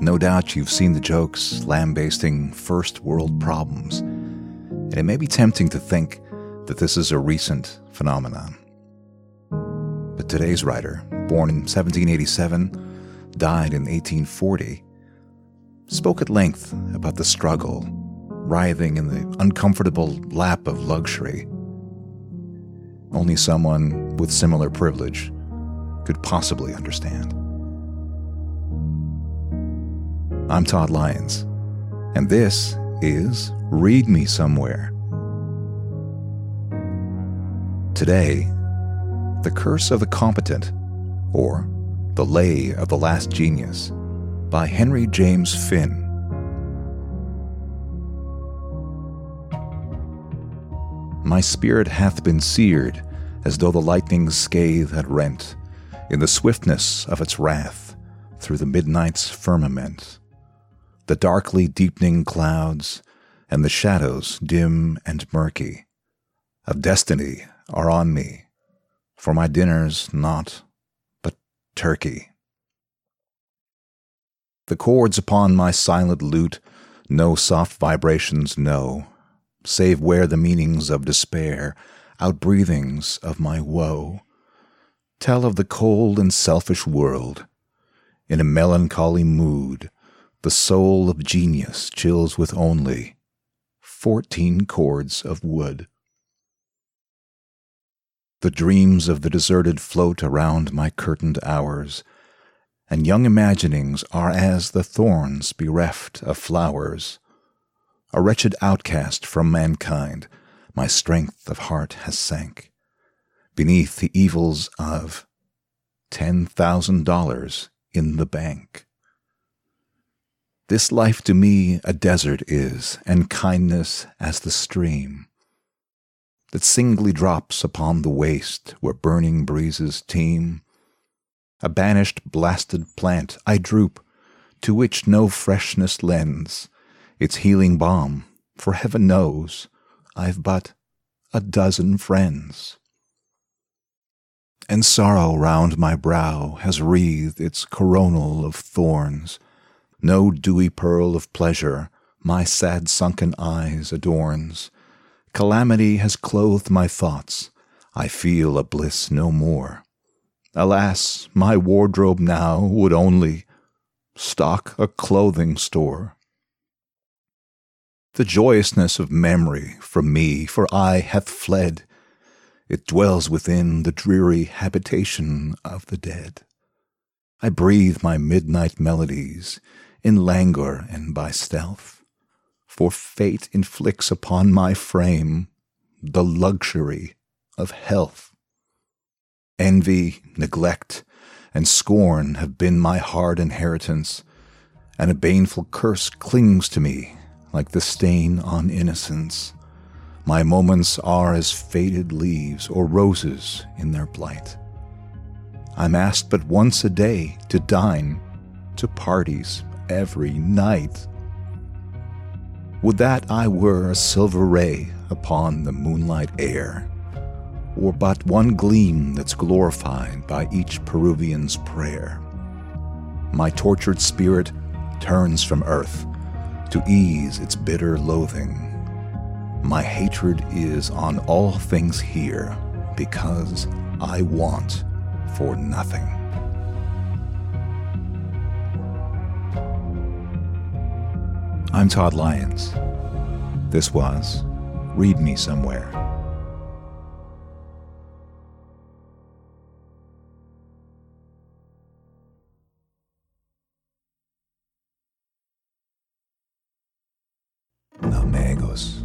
No doubt you've seen the jokes lambasting first world problems, and it may be tempting to think that this is a recent phenomenon. But today's writer, born in 1787, died in 1840, spoke at length about the struggle, writhing in the uncomfortable lap of luxury. Only someone with similar privilege could possibly understand. I'm Todd Lyons, and this is Read Me Somewhere. Today, The Curse of the Competent, or The Lay of the Last Genius, by Henry James Finn. My spirit hath been seared, as though the lightning's scathe had rent, in the swiftness of its wrath, through the midnight's firmament the darkly deepening clouds, and the shadows dim and murky. Of destiny are on me, for my dinner's naught but turkey. The chords upon my silent lute no soft vibrations know, save where the meanings of despair, outbreathings of my woe, tell of the cold and selfish world in a melancholy mood the soul of genius chills with only fourteen chords of wood. The dreams of the deserted float around my curtained hours, and young imaginings are as the thorns bereft of flowers. A wretched outcast from mankind, my strength of heart has sank beneath the evils of ten thousand dollars in the bank. This life to me a desert is, and kindness as the stream that singly drops upon the waste where burning breezes teem. A banished, blasted plant I droop, to which no freshness lends its healing balm, for heaven knows I've but a dozen friends. And sorrow round my brow has wreathed its coronal of thorns no dewy pearl of pleasure my sad sunken eyes adorns. Calamity has clothed my thoughts. I feel a bliss no more. Alas, my wardrobe now would only stock a clothing store. The joyousness of memory from me for I hath fled. It dwells within the dreary habitation of the dead. I breathe my midnight melodies in languor and by stealth. For fate inflicts upon my frame the luxury of health. Envy, neglect, and scorn have been my hard inheritance, and a baneful curse clings to me like the stain on innocence. My moments are as faded leaves or roses in their blight. I'm asked but once a day to dine, to parties every night. Would that I were a silver ray upon the moonlight air, or but one gleam that's glorified by each Peruvian's prayer. My tortured spirit turns from earth to ease its bitter loathing. My hatred is on all things here because I want for nothing. I'm Todd Lyons. This was Read Me Somewhere. Amigos.